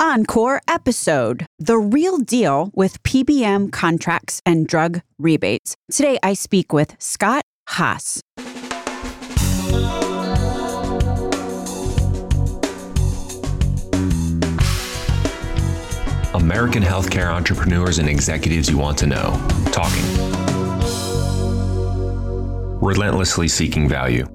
encore episode The Real Deal with PBM Contracts and Drug Rebates. Today I speak with Scott Haas. American healthcare entrepreneurs and executives you want to know. Talking. Relentlessly seeking value.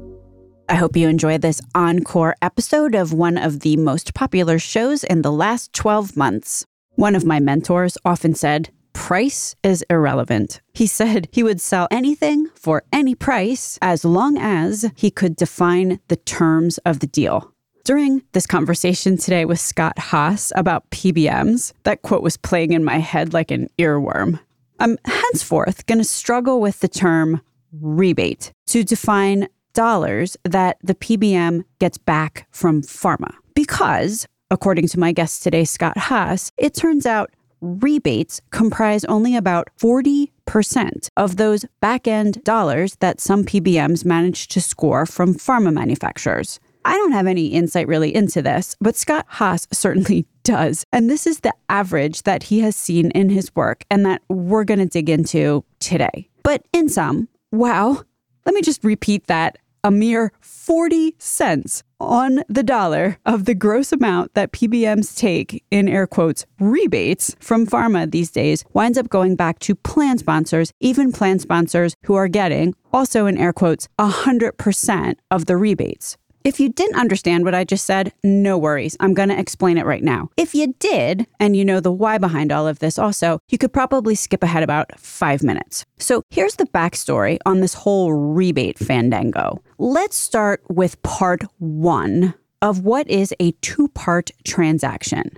I hope you enjoy this encore episode of one of the most popular shows in the last 12 months. One of my mentors often said, Price is irrelevant. He said he would sell anything for any price as long as he could define the terms of the deal. During this conversation today with Scott Haas about PBMs, that quote was playing in my head like an earworm. I'm henceforth going to struggle with the term rebate to define dollars that the PBM gets back from pharma. Because, according to my guest today, Scott Haas, it turns out rebates comprise only about 40% of those back end dollars that some PBMs manage to score from pharma manufacturers. I don't have any insight really into this, but Scott Haas certainly does. And this is the average that he has seen in his work and that we're going to dig into today. But in sum, wow, let me just repeat that a mere 40 cents on the dollar of the gross amount that PBMs take in air quotes rebates from pharma these days winds up going back to plan sponsors, even plan sponsors who are getting also in air quotes 100% of the rebates. If you didn't understand what I just said, no worries. I'm going to explain it right now. If you did, and you know the why behind all of this also, you could probably skip ahead about five minutes. So here's the backstory on this whole rebate fandango. Let's start with part one of what is a two part transaction.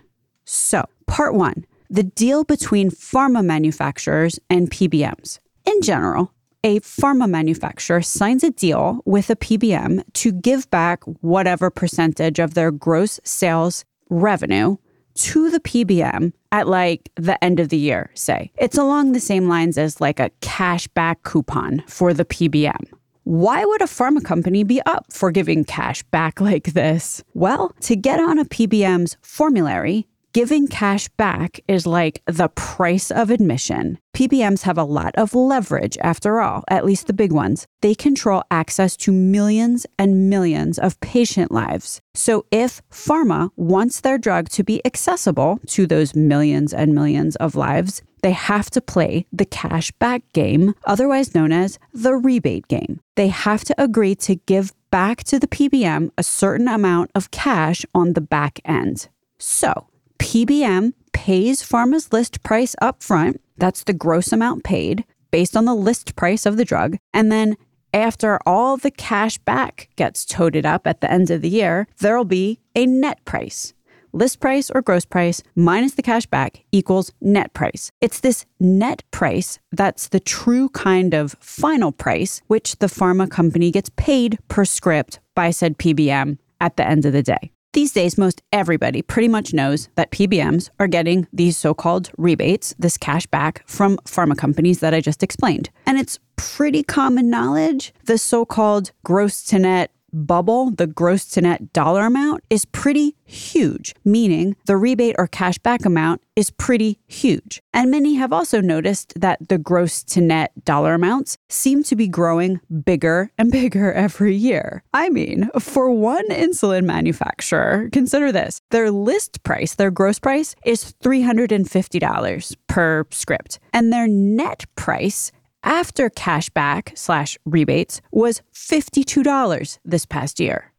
So, part one the deal between pharma manufacturers and PBMs. In general, a pharma manufacturer signs a deal with a PBM to give back whatever percentage of their gross sales revenue to the PBM at like the end of the year, say. It's along the same lines as like a cash back coupon for the PBM. Why would a pharma company be up for giving cash back like this? Well, to get on a PBM's formulary, Giving cash back is like the price of admission. PBMs have a lot of leverage, after all, at least the big ones. They control access to millions and millions of patient lives. So if pharma wants their drug to be accessible to those millions and millions of lives, they have to play the cash back game, otherwise known as the rebate game. They have to agree to give back to the PBM a certain amount of cash on the back end. So, PBM pays pharma's list price up front. That's the gross amount paid based on the list price of the drug. And then after all the cash back gets toted up at the end of the year, there'll be a net price. List price or gross price minus the cash back equals net price. It's this net price that's the true kind of final price, which the pharma company gets paid per script by said PBM at the end of the day. These days, most everybody pretty much knows that PBMs are getting these so called rebates, this cash back from pharma companies that I just explained. And it's pretty common knowledge the so called gross to net bubble, the gross to net dollar amount, is pretty huge, meaning the rebate or cashback amount is pretty huge. And many have also noticed that the gross to net dollar amounts seem to be growing bigger and bigger every year. I mean, for one insulin manufacturer, consider this their list price, their gross price, is $350 per script, and their net price after cashback slash rebates was $52 this past year.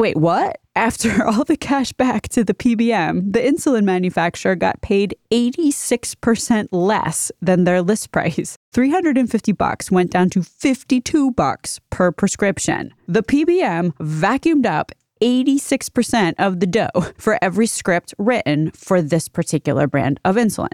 Wait, what? After all the cash back to the PBM, the insulin manufacturer got paid 86% less than their list price. 350 bucks went down to 52 bucks per prescription. The PBM vacuumed up 86% of the dough for every script written for this particular brand of insulin.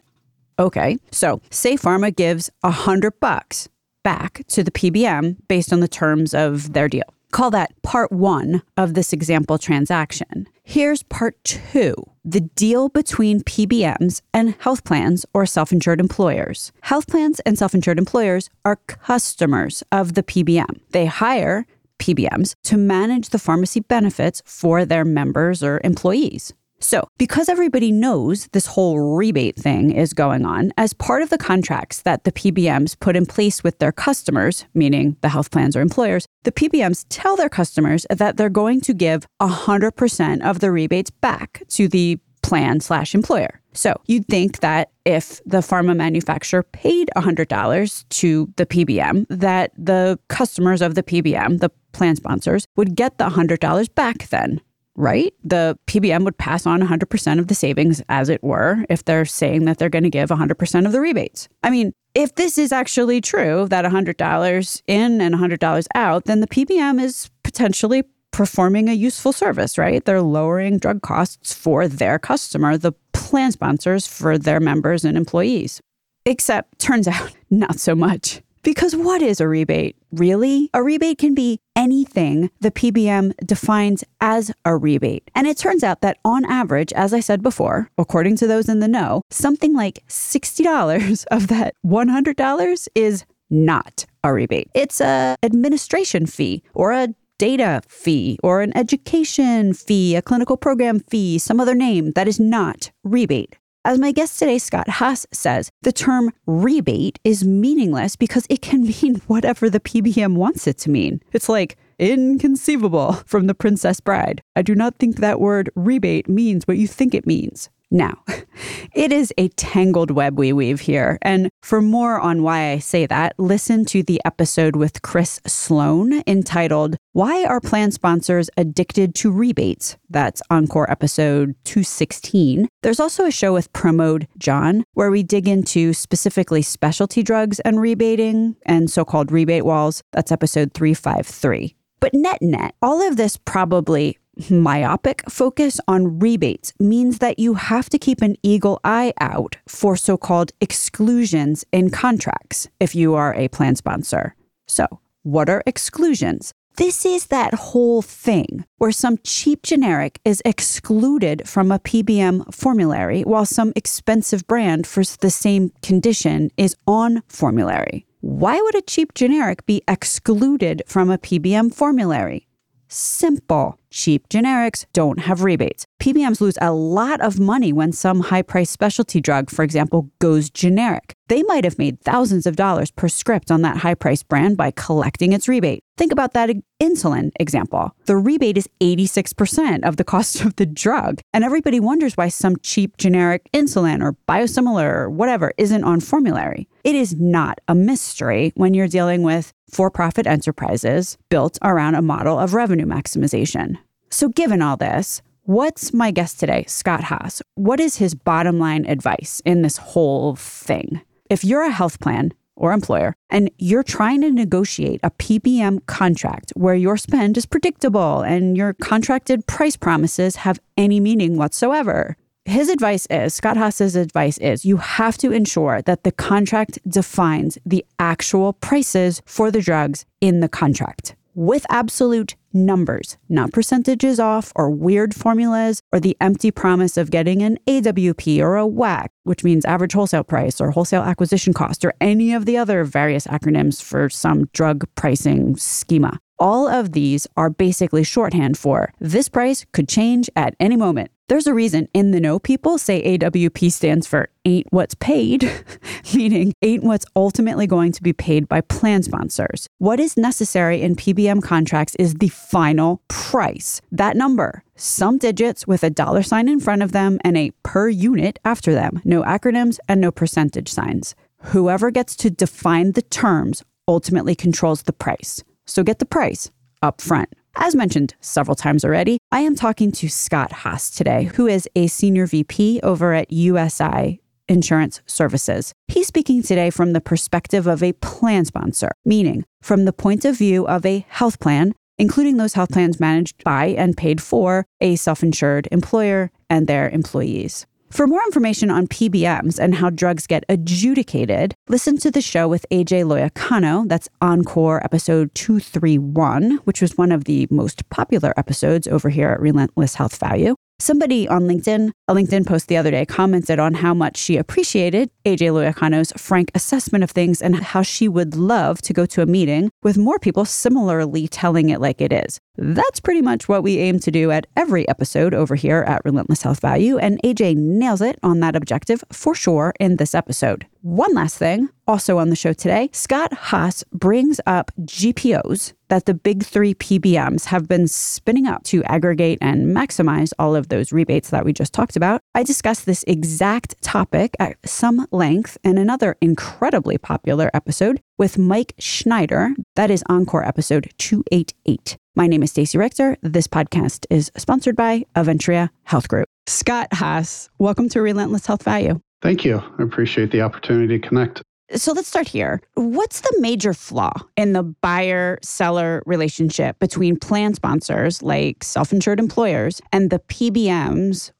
Okay, so say Pharma gives a hundred bucks back to the PBM based on the terms of their deal. Call that part one of this example transaction. Here's part two the deal between PBMs and health plans or self insured employers. Health plans and self insured employers are customers of the PBM. They hire PBMs to manage the pharmacy benefits for their members or employees. So, because everybody knows this whole rebate thing is going on, as part of the contracts that the PBMs put in place with their customers, meaning the health plans or employers, the PBMs tell their customers that they're going to give 100% of the rebates back to the plan slash employer. So you'd think that if the pharma manufacturer paid $100 to the PBM, that the customers of the PBM, the plan sponsors, would get the $100 back then right? The PBM would pass on 100% of the savings, as it were, if they're saying that they're going to give 100% of the rebates. I mean, if this is actually true, that $100 in and $100 out, then the PBM is potentially performing a useful service, right? They're lowering drug costs for their customer, the plan sponsors for their members and employees. Except, turns out, not so much. Because what is a rebate, really? A rebate can be anything the PBM defines as a rebate. And it turns out that on average, as I said before, according to those in the know, something like $60 of that $100 is not a rebate. It's a administration fee or a data fee or an education fee, a clinical program fee, some other name that is not rebate. As my guest today, Scott Haas, says, the term rebate is meaningless because it can mean whatever the PBM wants it to mean. It's like inconceivable from The Princess Bride. I do not think that word rebate means what you think it means. Now, it is a tangled web we weave here. And for more on why I say that, listen to the episode with Chris Sloan entitled, Why Are Plan Sponsors Addicted to Rebates? That's Encore episode 216. There's also a show with Pramod John where we dig into specifically specialty drugs and rebating and so called rebate walls. That's episode 353. But net net, all of this probably myopic focus on rebates means that you have to keep an eagle eye out for so called exclusions in contracts if you are a plan sponsor. So, what are exclusions? This is that whole thing where some cheap generic is excluded from a PBM formulary while some expensive brand for the same condition is on formulary. Why would a cheap generic be excluded from a PBM formulary? Simple. Cheap generics don't have rebates. PBMs lose a lot of money when some high priced specialty drug, for example, goes generic. They might have made thousands of dollars per script on that high priced brand by collecting its rebate. Think about that insulin example. The rebate is 86% of the cost of the drug. And everybody wonders why some cheap generic insulin or biosimilar or whatever isn't on formulary. It is not a mystery when you're dealing with for profit enterprises built around a model of revenue maximization. So, given all this, what's my guest today, Scott Haas? What is his bottom line advice in this whole thing? If you're a health plan or employer and you're trying to negotiate a PBM contract where your spend is predictable and your contracted price promises have any meaning whatsoever, his advice is Scott Haas's advice is you have to ensure that the contract defines the actual prices for the drugs in the contract with absolute numbers, not percentages off or weird formulas or the empty promise of getting an AWP or a WAC, which means average wholesale price or wholesale acquisition cost or any of the other various acronyms for some drug pricing schema. All of these are basically shorthand for this price could change at any moment. There's a reason in the know people say AWP stands for ain't what's paid, meaning ain't what's ultimately going to be paid by plan sponsors. What is necessary in PBM contracts is the final price. That number, some digits with a dollar sign in front of them and a per unit after them, no acronyms and no percentage signs. Whoever gets to define the terms ultimately controls the price. So get the price up front. As mentioned several times already, I am talking to Scott Haas today, who is a senior VP over at USI Insurance Services. He's speaking today from the perspective of a plan sponsor, meaning from the point of view of a health plan, including those health plans managed by and paid for a self insured employer and their employees. For more information on PBMs and how drugs get adjudicated, listen to the show with AJ Loiacono. That's Encore episode 231, which was one of the most popular episodes over here at Relentless Health Value. Somebody on LinkedIn, a LinkedIn post the other day, commented on how much she appreciated AJ Loiacono's frank assessment of things and how she would love to go to a meeting with more people similarly telling it like it is. That's pretty much what we aim to do at every episode over here at Relentless Health Value, and AJ nails it on that objective for sure in this episode. One last thing, also on the show today, Scott Haas brings up GPOs that the big three PBMs have been spinning up to aggregate and maximize all of those rebates that we just talked about. I discussed this exact topic at some length in another incredibly popular episode with Mike Schneider. That is Encore episode 288. My name is Stacey Richter. This podcast is sponsored by Aventria Health Group. Scott Haas, welcome to Relentless Health Value. Thank you. I appreciate the opportunity to connect. So let's start here. What's the major flaw in the buyer seller relationship between plan sponsors like self insured employers and the PBMs,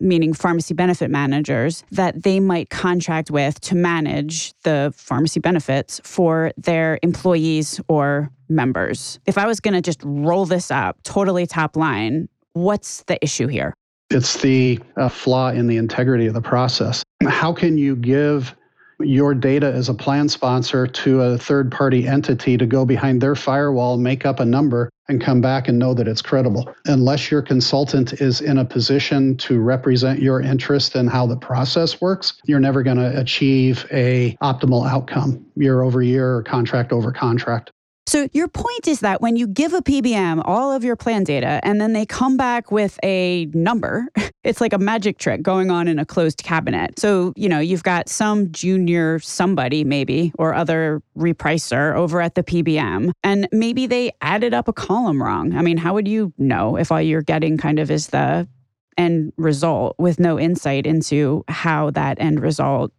meaning pharmacy benefit managers, that they might contract with to manage the pharmacy benefits for their employees or members? If I was going to just roll this up totally top line, what's the issue here? It's the uh, flaw in the integrity of the process. How can you give your data as a plan sponsor to a third party entity to go behind their firewall, make up a number, and come back and know that it's credible. Unless your consultant is in a position to represent your interest in how the process works, you're never going to achieve a optimal outcome year over year or contract over contract. So your point is that when you give a PBM all of your plan data and then they come back with a number, it's like a magic trick going on in a closed cabinet. So, you know, you've got some junior somebody maybe or other repricer over at the PBM and maybe they added up a column wrong. I mean, how would you know if all you're getting kind of is the end result with no insight into how that end result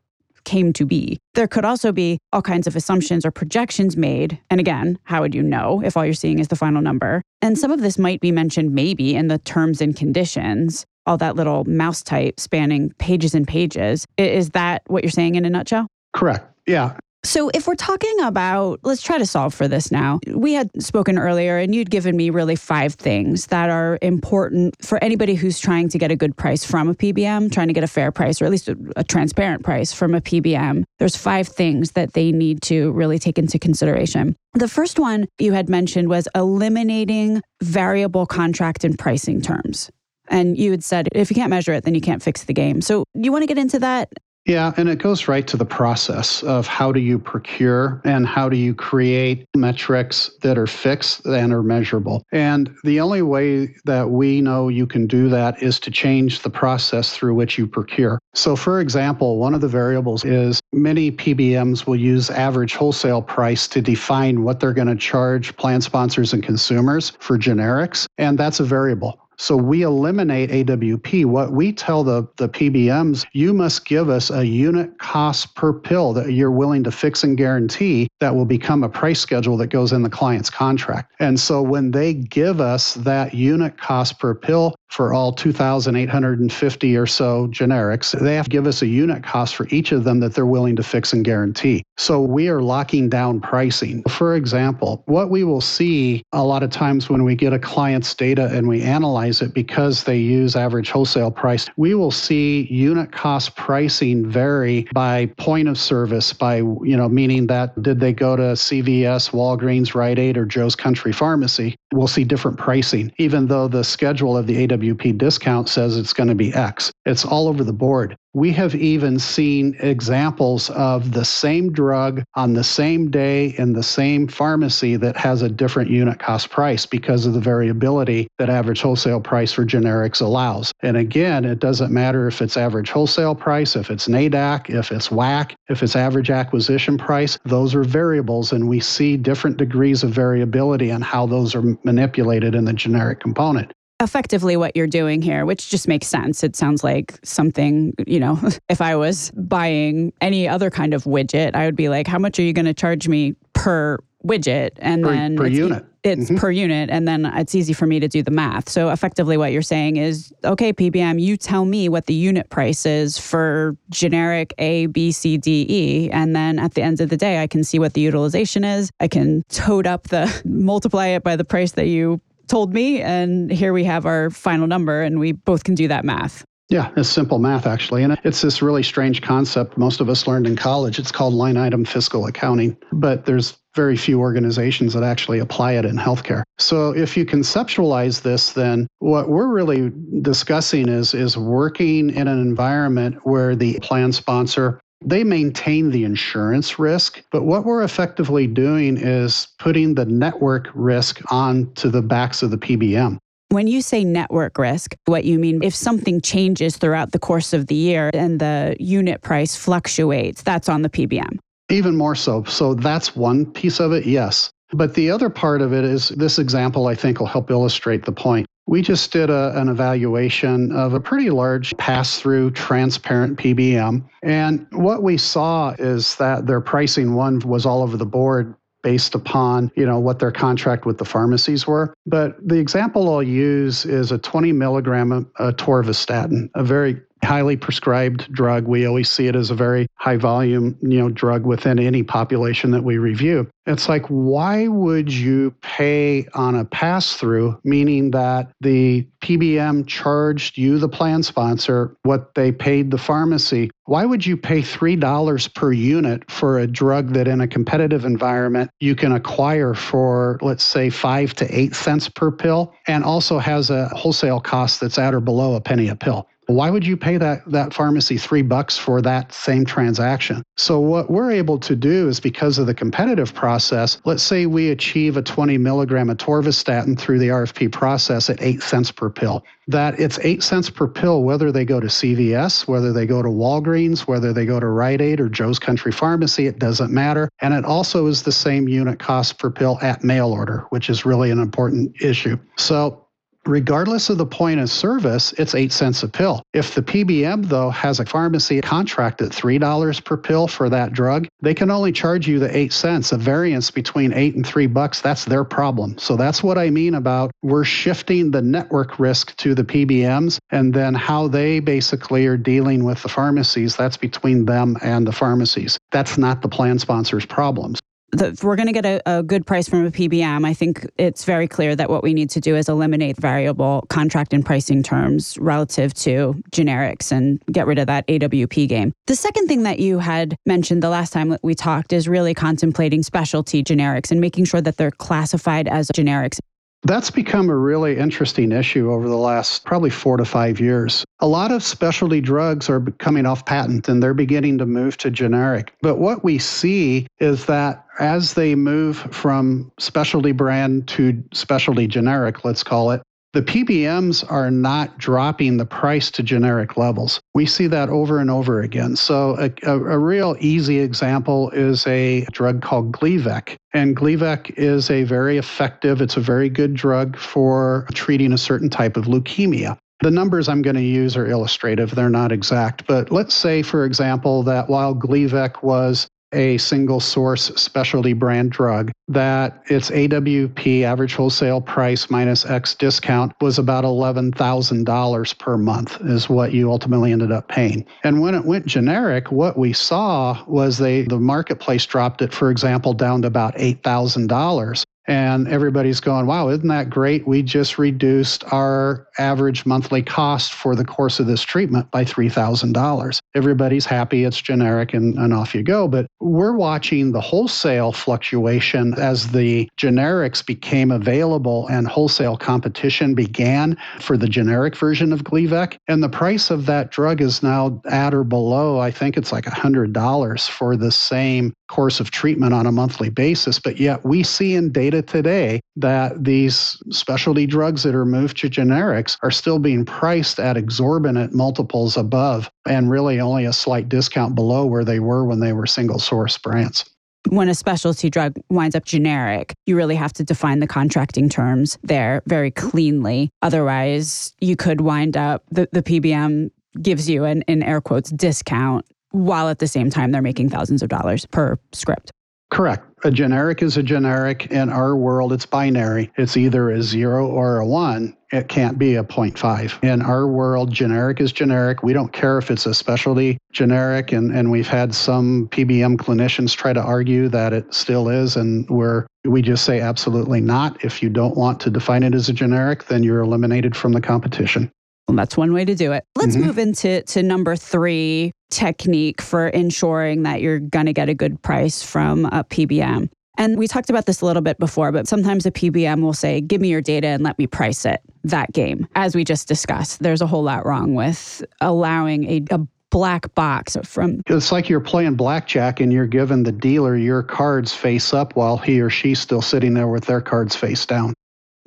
came to be. There could also be all kinds of assumptions or projections made. And again, how would you know if all you're seeing is the final number? And some of this might be mentioned maybe in the terms and conditions, all that little mouse type spanning pages and pages. Is that what you're saying in a nutshell? Correct. Yeah. So, if we're talking about, let's try to solve for this now. We had spoken earlier, and you'd given me really five things that are important for anybody who's trying to get a good price from a PBM, trying to get a fair price, or at least a, a transparent price from a PBM. There's five things that they need to really take into consideration. The first one you had mentioned was eliminating variable contract and pricing terms. And you had said if you can't measure it, then you can't fix the game. So, you want to get into that? Yeah, and it goes right to the process of how do you procure and how do you create metrics that are fixed and are measurable. And the only way that we know you can do that is to change the process through which you procure. So, for example, one of the variables is many PBMs will use average wholesale price to define what they're going to charge plan sponsors and consumers for generics, and that's a variable. So we eliminate AWP. What we tell the, the PBMs, you must give us a unit cost per pill that you're willing to fix and guarantee that will become a price schedule that goes in the client's contract. And so when they give us that unit cost per pill for all 2,850 or so generics, they have to give us a unit cost for each of them that they're willing to fix and guarantee. So we are locking down pricing. For example, what we will see a lot of times when we get a client's data and we analyze it because they use average wholesale price. We will see unit cost pricing vary by point of service, by, you know, meaning that did they go to CVS, Walgreens, Rite Aid, or Joe's Country Pharmacy? We'll see different pricing, even though the schedule of the AWP discount says it's going to be X. It's all over the board. We have even seen examples of the same drug on the same day in the same pharmacy that has a different unit cost price because of the variability that average wholesale price for generics allows. And again, it doesn't matter if it's average wholesale price, if it's NADAC, if it's WAC, if it's average acquisition price, those are variables, and we see different degrees of variability on how those are manipulated in the generic component effectively what you're doing here, which just makes sense. It sounds like something, you know, if I was buying any other kind of widget, I would be like, how much are you going to charge me per widget? And per, then per it's, unit. It's mm-hmm. per unit. And then it's easy for me to do the math. So effectively, what you're saying is, okay, PBM, you tell me what the unit price is for generic A, B, C, D, E. And then at the end of the day, I can see what the utilization is. I can tote up the, multiply it by the price that you told me. And here we have our final number, and we both can do that math. Yeah, it's simple math, actually. And it's this really strange concept most of us learned in college. It's called line item fiscal accounting, but there's very few organizations that actually apply it in healthcare. So if you conceptualize this, then what we're really discussing is, is working in an environment where the plan sponsor they maintain the insurance risk, but what we're effectively doing is putting the network risk onto the backs of the PBM. When you say network risk, what you mean if something changes throughout the course of the year and the unit price fluctuates, that's on the PBM. Even more so. So that's one piece of it, yes. But the other part of it is this example, I think, will help illustrate the point. We just did a, an evaluation of a pretty large pass through transparent PBM. And what we saw is that their pricing one was all over the board based upon you know what their contract with the pharmacies were. But the example i'll use is a 20 milligram atorvastatin uh, a very highly prescribed drug. We always see it as a very high volume, you know, drug within any population that we review. It's like, why would you pay on a pass through, meaning that the PBM charged you, the plan sponsor, what they paid the pharmacy? Why would you pay $3 per unit for a drug that in a competitive environment you can acquire for, let's say, five to eight cents per pill and also has a wholesale cost that's at or below a penny a pill? Why would you pay that, that pharmacy three bucks for that same transaction? So, what we're able to do is because of the competitive process, let's say we achieve a 20 milligram atorvastatin through the RFP process at eight cents per pill. That it's eight cents per pill, whether they go to CVS, whether they go to Walgreens, whether they go to Rite Aid or Joe's Country Pharmacy, it doesn't matter. And it also is the same unit cost per pill at mail order, which is really an important issue. So, regardless of the point of service, it's eight cents a pill. If the PBM, though, has a pharmacy contract at $3 per pill for that drug, they can only charge you the eight cents. A variance between eight and three bucks, that's their problem. So that's what I mean about we're shifting the network risk to the PBMs and then how they basically are dealing with the pharmacies, that's between them and the pharmacies. That's not the plan sponsor's problems we're going to get a, a, good price from a PBM, I think it's very clear that what we need to do is eliminate variable contract and pricing terms relative to generics and get rid of that AWP game. The second thing that you had mentioned the last time we talked is really contemplating specialty generics and making sure that they're classified as generics. That's become a really interesting issue over the last probably four to five years. A lot of specialty drugs are coming off patent and they're beginning to move to generic. But what we see is that as they move from specialty brand to specialty generic, let's call it, the PBMs are not dropping the price to generic levels. We see that over and over again. So, a, a, a, real easy example is a drug called Gleevec. And Gleevec is a very effective, it's a very good drug for treating a certain type of leukemia. The numbers I'm going to use are illustrative, they're not exact. But let's say, for example, that while Gleevec was a single source specialty brand drug that its AWP average wholesale price minus X discount was about $11,000 per month is what you ultimately ended up paying. And when it went generic, what we saw was they the marketplace dropped it for example down to about $8,000 and everybody's going, wow, isn't that great? We just reduced our average monthly cost for the course of this treatment by $3,000. Everybody's happy, it's generic, and, and off you go. But we're watching the wholesale fluctuation as the generics became available and wholesale competition began for the generic version of Gleevec. And the price of that drug is now at or below, I think it's like $100 for the same course of treatment on a monthly basis. But yet we see in data today that these specialty drugs that are moved to generics are still being priced at exorbitant multiples above and really only a slight discount below where they were when they were single source brands when a specialty drug winds up generic, you really have to define the contracting terms there very cleanly. Otherwise, you could wind up the, the PBM gives you an in air quotes discount while at the same time they're making thousands of dollars per script. Correct. A generic is a generic. In our world, it's binary. It's either a zero or a one. It can't be a 0.5. In our world, generic is generic. We don't care if it's a specialty generic. And, and we've had some PBM clinicians try to argue that it still is. And we're, we just say absolutely not. If you don't want to define it as a generic, then you're eliminated from the competition. Well, that's one way to do it. Let's mm-hmm. move into to number three technique for ensuring that you're going to get a good price from a PBM. And we talked about this a little bit before, but sometimes a PBM will say, Give me your data and let me price it. That game, as we just discussed, there's a whole lot wrong with allowing a, a black box from it's like you're playing blackjack and you're giving the dealer your cards face up while he or she's still sitting there with their cards face down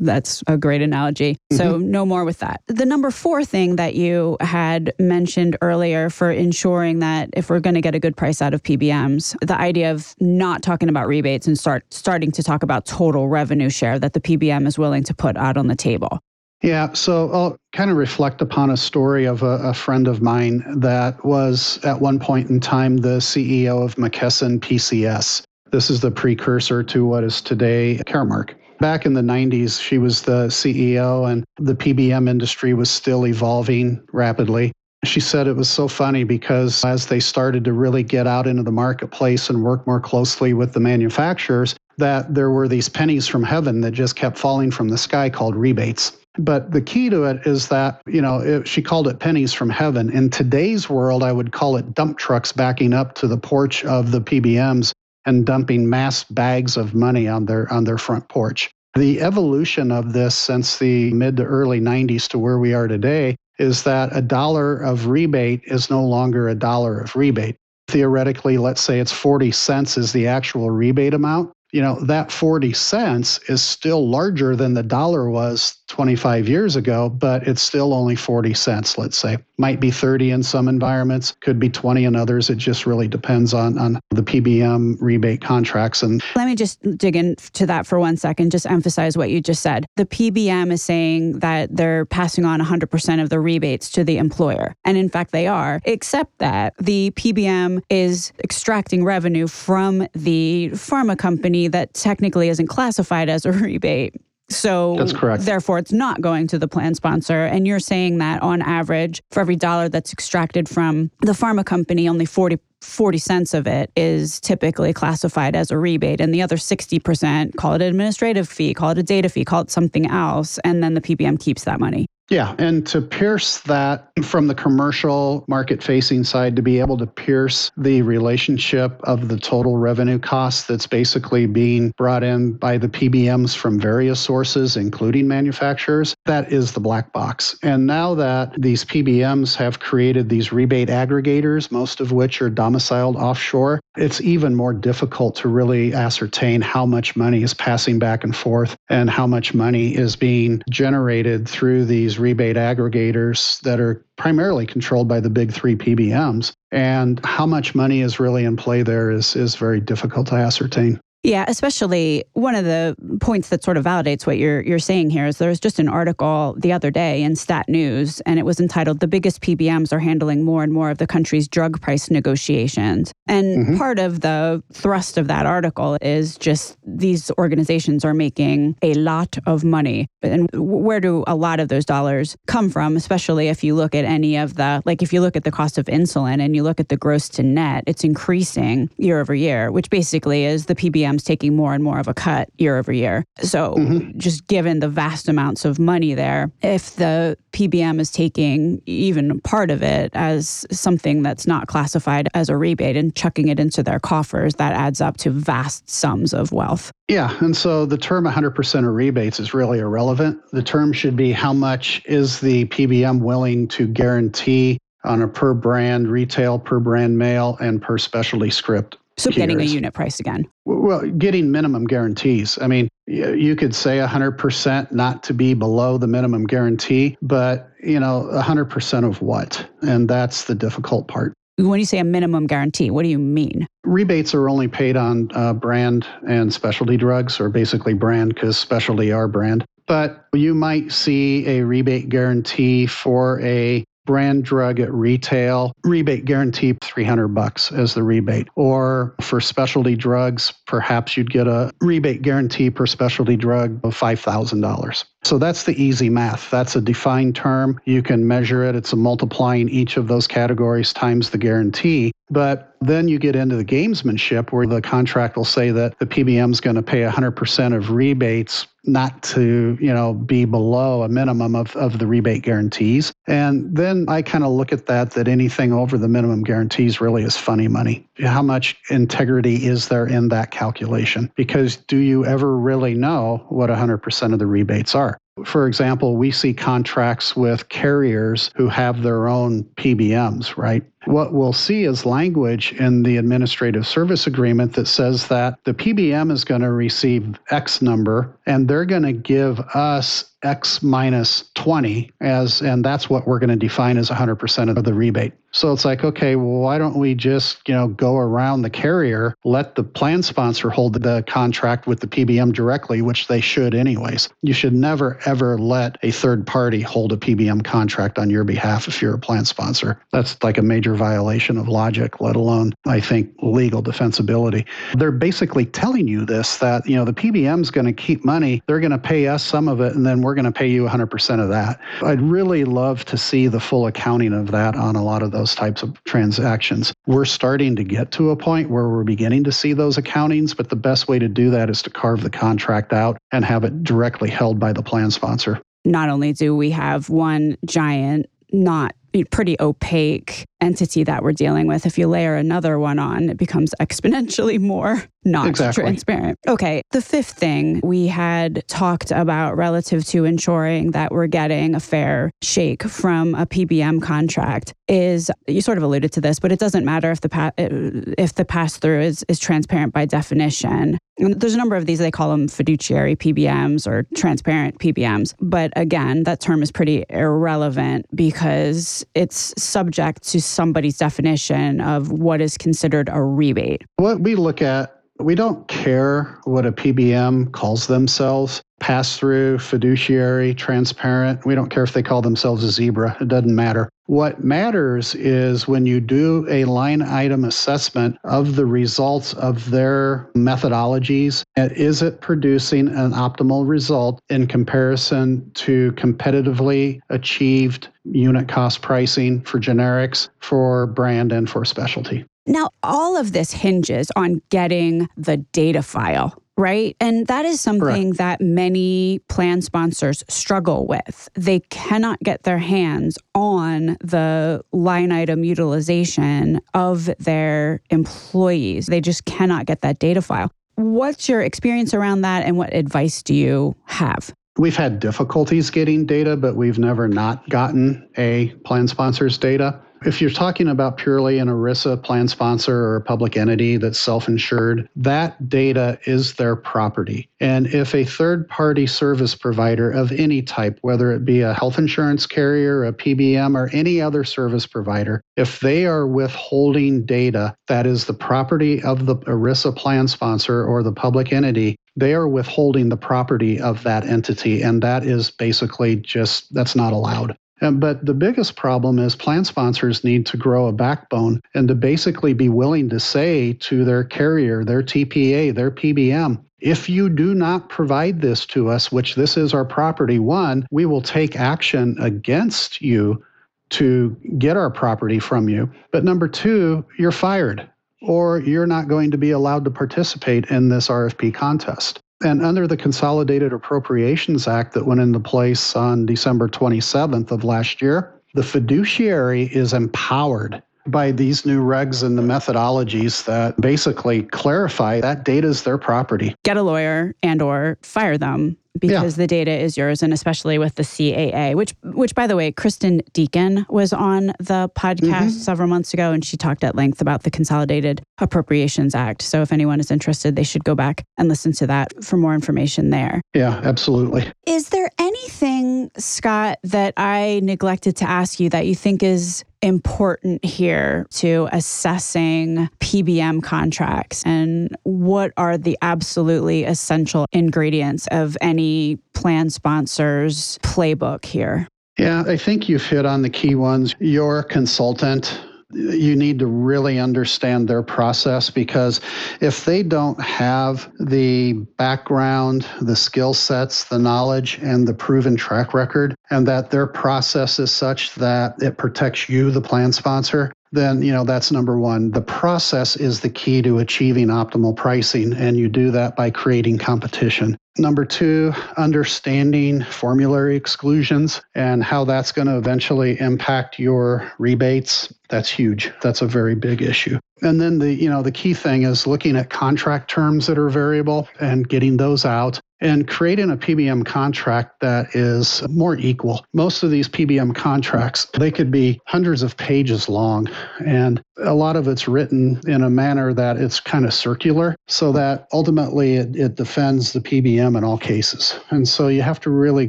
that's a great analogy. Mm-hmm. So, no more with that. The number four thing that you had mentioned earlier for ensuring that if we're going to get a good price out of PBMs, the idea of not talking about rebates and start starting to talk about total revenue share that the PBM is willing to put out on the table. Yeah, so I'll kind of reflect upon a story of a, a, friend of mine that was at one point in time the CEO of McKesson PCS. This is the precursor to what is today Caremark. Back in the 90s, she was the CEO, and the PBM industry was still evolving rapidly. She said it was so funny because as they started to really get out into the marketplace and work more closely with the manufacturers, that there were these pennies from heaven that just kept falling from the sky called rebates. But the key to it is that, you know, it, she called it pennies from heaven. In today's world, I would call it dump trucks backing up to the porch of the PBMs and dumping mass bags of money on their on their front porch. The evolution of this since the mid to early 90s to where we are today is that a dollar of rebate is no longer a dollar of rebate. Theoretically, let's say it's 40 cents is the actual rebate amount you know, that 40 cents is still larger than the dollar was 25 years ago, but it's still only 40 cents, let's say. Might be 30 in some environments, could be 20 in others. It just really depends on, on the PBM rebate contracts. And let me just dig into that for one second, just emphasize what you just said. The PBM is saying that they're passing on 100% of the rebates to the employer. And in fact, they are, except that the PBM is extracting revenue from the pharma company that technically isn't classified as a rebate. So that's correct. Therefore, it's not going to the plan sponsor. And you're saying that on average, for every dollar that's extracted from the pharma company, only 40 40 cents of it is typically classified as a rebate and the other 60% call it an administrative fee call it a data fee call it something else and then the pbm keeps that money yeah, and to pierce that from the commercial market facing side, to be able to pierce the relationship of the total revenue cost that's basically being brought in by the PBMs from various sources, including manufacturers, that is the black box. And now that these PBMs have created these rebate aggregators, most of which are domiciled offshore, it's even more difficult to really ascertain how much money is passing back and forth and how much money is being generated through these rebate aggregators that are primarily controlled by the big three PBMs. And how much money is really in play there is, is very difficult to ascertain. Yeah, especially one of the points that sort of validates what you're you're saying here is there was just an article the other day in Stat News, and it was entitled "The Biggest PBMs Are Handling More and More of the Country's Drug Price Negotiations." And mm-hmm. part of the thrust of that article is just these organizations are making a lot of money, and where do a lot of those dollars come from? Especially if you look at any of the like if you look at the cost of insulin and you look at the gross to net, it's increasing year over year, which basically is the PBM PBMs taking more and more of a cut year over year. So, mm-hmm. just given the vast amounts of money there, if the PBM is taking even part of it as something that's not classified as a rebate and chucking it into their coffers, that adds up to vast sums of wealth. Yeah. And so the term 100% of rebates is really irrelevant. The term should be how much is the PBM willing to guarantee on a per brand retail, per brand mail, and per specialty script so getting a unit price again. Well, getting minimum guarantees. I mean, you could say 100% not to be below the minimum guarantee, but, you know, 100% of what? And that's the difficult part. When you say a minimum guarantee, what do you mean? Rebates are only paid on uh, brand and specialty drugs, or basically brand because specialty are brand. But you might see a rebate guarantee for a brand drug at retail, rebate guarantee 300 bucks as the rebate. Or for specialty drugs, perhaps you'd get a rebate guarantee per specialty drug of $5,000. So that's the easy math. That's a defined term. You can measure it. It's a multiplying each of those categories times the guarantee. But then you get into the gamesmanship where the contract will say that the PBM is going to pay 100% of rebates not to, you know, be below a minimum of, of the rebate guarantees. And then I kind of look at that, that anything over the minimum guarantees really is funny money. How much integrity is there in that calculation? Because do you ever really know what 100% of the rebates are? For example, we see contracts with carriers who have their own PBMs, right? What we'll see is language in the administrative service agreement that says that the PBM is going to receive X number and they're going to give us X minus 20 as and that's what we're going to define as 100% of the rebate. So it's like, okay, well, why don't we just, you know, go around the carrier, let the plan sponsor hold the contract with the PBM directly, which they should anyways. You should never ever let a third party hold a PBM contract on your behalf if you're a plan sponsor. That's like a major violation of logic, let alone I think legal defensibility. They're basically telling you this that, you know, the PBM's going to keep money, they're going to pay us some of it and then we're going to pay you 100% of that. I'd really love to see the full accounting of that on a lot of those types of transactions. We're starting to get to a point where we're beginning to see those accountings, but the best way to do that is to carve the contract out and have it directly held by the plan sponsor. Not only do we have one giant not pretty opaque entity that we're dealing with. If you layer another one on, it becomes exponentially more not exactly. transparent. Okay. The fifth thing we had talked about relative to ensuring that we're getting a fair shake from a PBM contract is you sort of alluded to this, but it doesn't matter if the pa- if the pass through is is transparent by definition. And there's a number of these they call them fiduciary PBMs or transparent PBMs, but again, that term is pretty irrelevant because it's subject to somebody's definition of what is considered a rebate. What we look at, we don't care what a PBM calls themselves pass through, fiduciary, transparent. We don't care if they call themselves a zebra, it doesn't matter. What matters is when you do a line item assessment of the results of their methodologies, is it producing an optimal result in comparison to competitively achieved unit cost pricing for generics, for brand, and for specialty? Now, all of this hinges on getting the data file right? And that is something Correct. that many plan sponsors struggle with. They cannot get their hands on the line item utilization of their employees. They just cannot get that data file. What's your experience around that and what advice do you have? We've had difficulties getting data, but we've never not gotten a plan sponsor's data. If you're talking about purely an ERISA plan sponsor or a public entity that's self insured, that data is their property. And if a third party service provider of any type, whether it be a health insurance carrier, a PBM, or any other service provider, if they are withholding data that is the property of the ERISA plan sponsor or the public entity, they are withholding the property of that entity. And that is basically just, that's not allowed. But the biggest problem is plan sponsors need to grow a backbone and to basically be willing to say to their carrier, their TPA, their PBM, if you do not provide this to us, which this is our property, one, we will take action against you to get our property from you. But number two, you're fired or you're not going to be allowed to participate in this RFP contest. And under the Consolidated Appropriations Act that went into place on December 27th of last year, the fiduciary is empowered by these new regs and the methodologies that basically clarify that data is their property. Get a lawyer and or fire them because yeah. the data is yours and especially with the CAA which which by the way Christin Deacon was on the podcast mm-hmm. several months ago and she talked at length about the Consolidated Appropriations Act so if anyone is interested they should go back and listen to that for more information there. Yeah, absolutely. Is there anything Scott that I neglected to ask you that you think is important here to assessing PBM contracts and what are the absolutely essential ingredients of any plan sponsor's playbook here? Yeah, I think you've hit on the key ones. Your consultant you need to really understand their process because if they don't have the background, the skill sets, the knowledge, and the proven track record, and that their process is such that it protects you, the plan sponsor, then you know that's number one the process is the key to achieving optimal pricing and you do that by creating competition Number two, understanding formulary exclusions and how that's going to eventually impact your rebates. That's huge. That's a very big issue. And then the, you know, the key thing is looking at contract terms that are variable and getting those out and creating a PBM contract that is more equal. Most of these PBM contracts, they could be hundreds of pages long, and a lot of it's written in a manner that it's kind of circular so that ultimately it, it defends the PBM in all cases. And so you have to really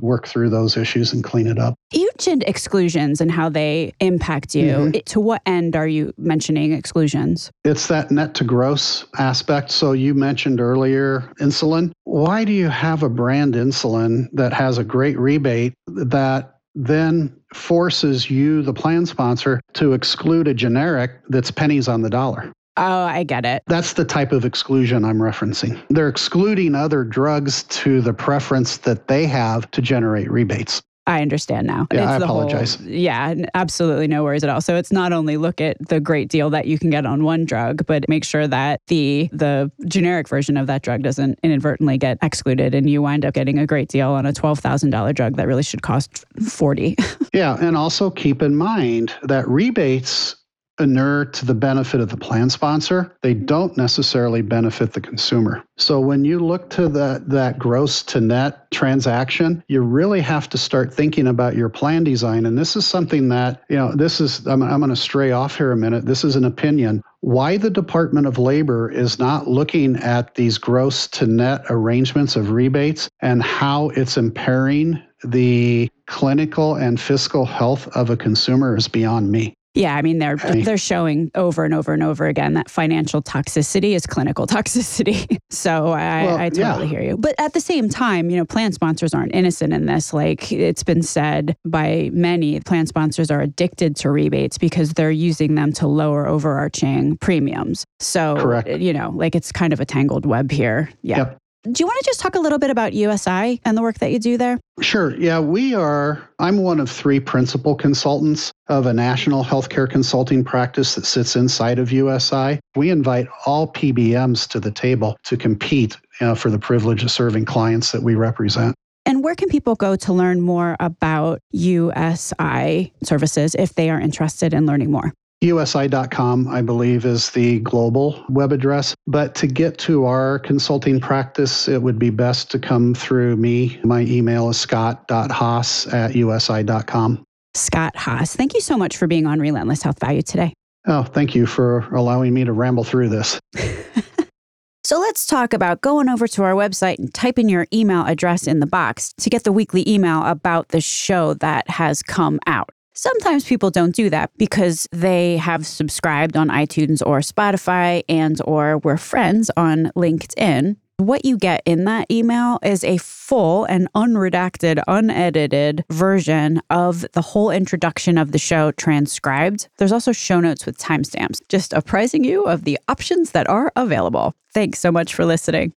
work through those issues and clean it up. You mentioned exclusions and how they impact you. Mm-hmm. To what end are you mentioning exclusions? It's that net to gross aspect. So you mentioned earlier insulin. Why do you have a brand insulin that has a great rebate that then forces you, the plan sponsor, to exclude a generic that's pennies on the dollar. Oh, I get it. That's the type of exclusion I'm referencing. They're excluding other drugs to the preference that they have to generate rebates. I understand now. Yeah, I apologize. Whole, yeah, absolutely no worries at all. So it's not only look at the great deal that you can get on one drug, but make sure that the the generic version of that drug doesn't inadvertently get excluded and you wind up getting a great deal on a $12,000 drug that really should cost 40. yeah, and also keep in mind that rebates inure to the benefit of the plan sponsor. They don't necessarily benefit the consumer. So when you look to that that gross to net transaction, you really have to start thinking about your plan design. And this is something that, you know, this is I'm, I'm going to stray off here a minute. This is an opinion. Why the Department of Labor is not looking at these gross to net arrangements of rebates and how it's impairing the clinical and fiscal health of a consumer is beyond me. Yeah, I mean they're they're showing over and over and over again that financial toxicity is clinical toxicity. so I, well, I totally yeah. hear you. But at the same time, you know, plan sponsors aren't innocent in this. Like it's been said by many, plan sponsors are addicted to rebates because they're using them to lower overarching premiums. So Correct. you know, like it's kind of a tangled web here. Yeah. Yep. Do you want to just talk a little bit about USI and the work that you do there? Sure. Yeah, we are. I'm one of three principal consultants of a national healthcare consulting practice that sits inside of USI. We invite all PBMs to the table to compete uh, for the privilege of serving clients that we represent. And where can people go to learn more about USI services if they are interested in learning more? USI.com, I believe, is the global web address. But to get to our consulting practice, it would be best to come through me. My email is scott.haas at USI.com. Scott Haas, thank you so much for being on Relentless Health Value today. Oh, thank you for allowing me to ramble through this. So let's talk about going over to our website and typing your email address in the box to get the weekly email about the show that has come out. Sometimes people don't do that because they have subscribed on iTunes or Spotify and or we're friends on LinkedIn. What you get in that email is a full and unredacted, unedited version of the whole introduction of the show transcribed. There's also show notes with timestamps, just apprising you of the options that are available. Thanks so much for listening.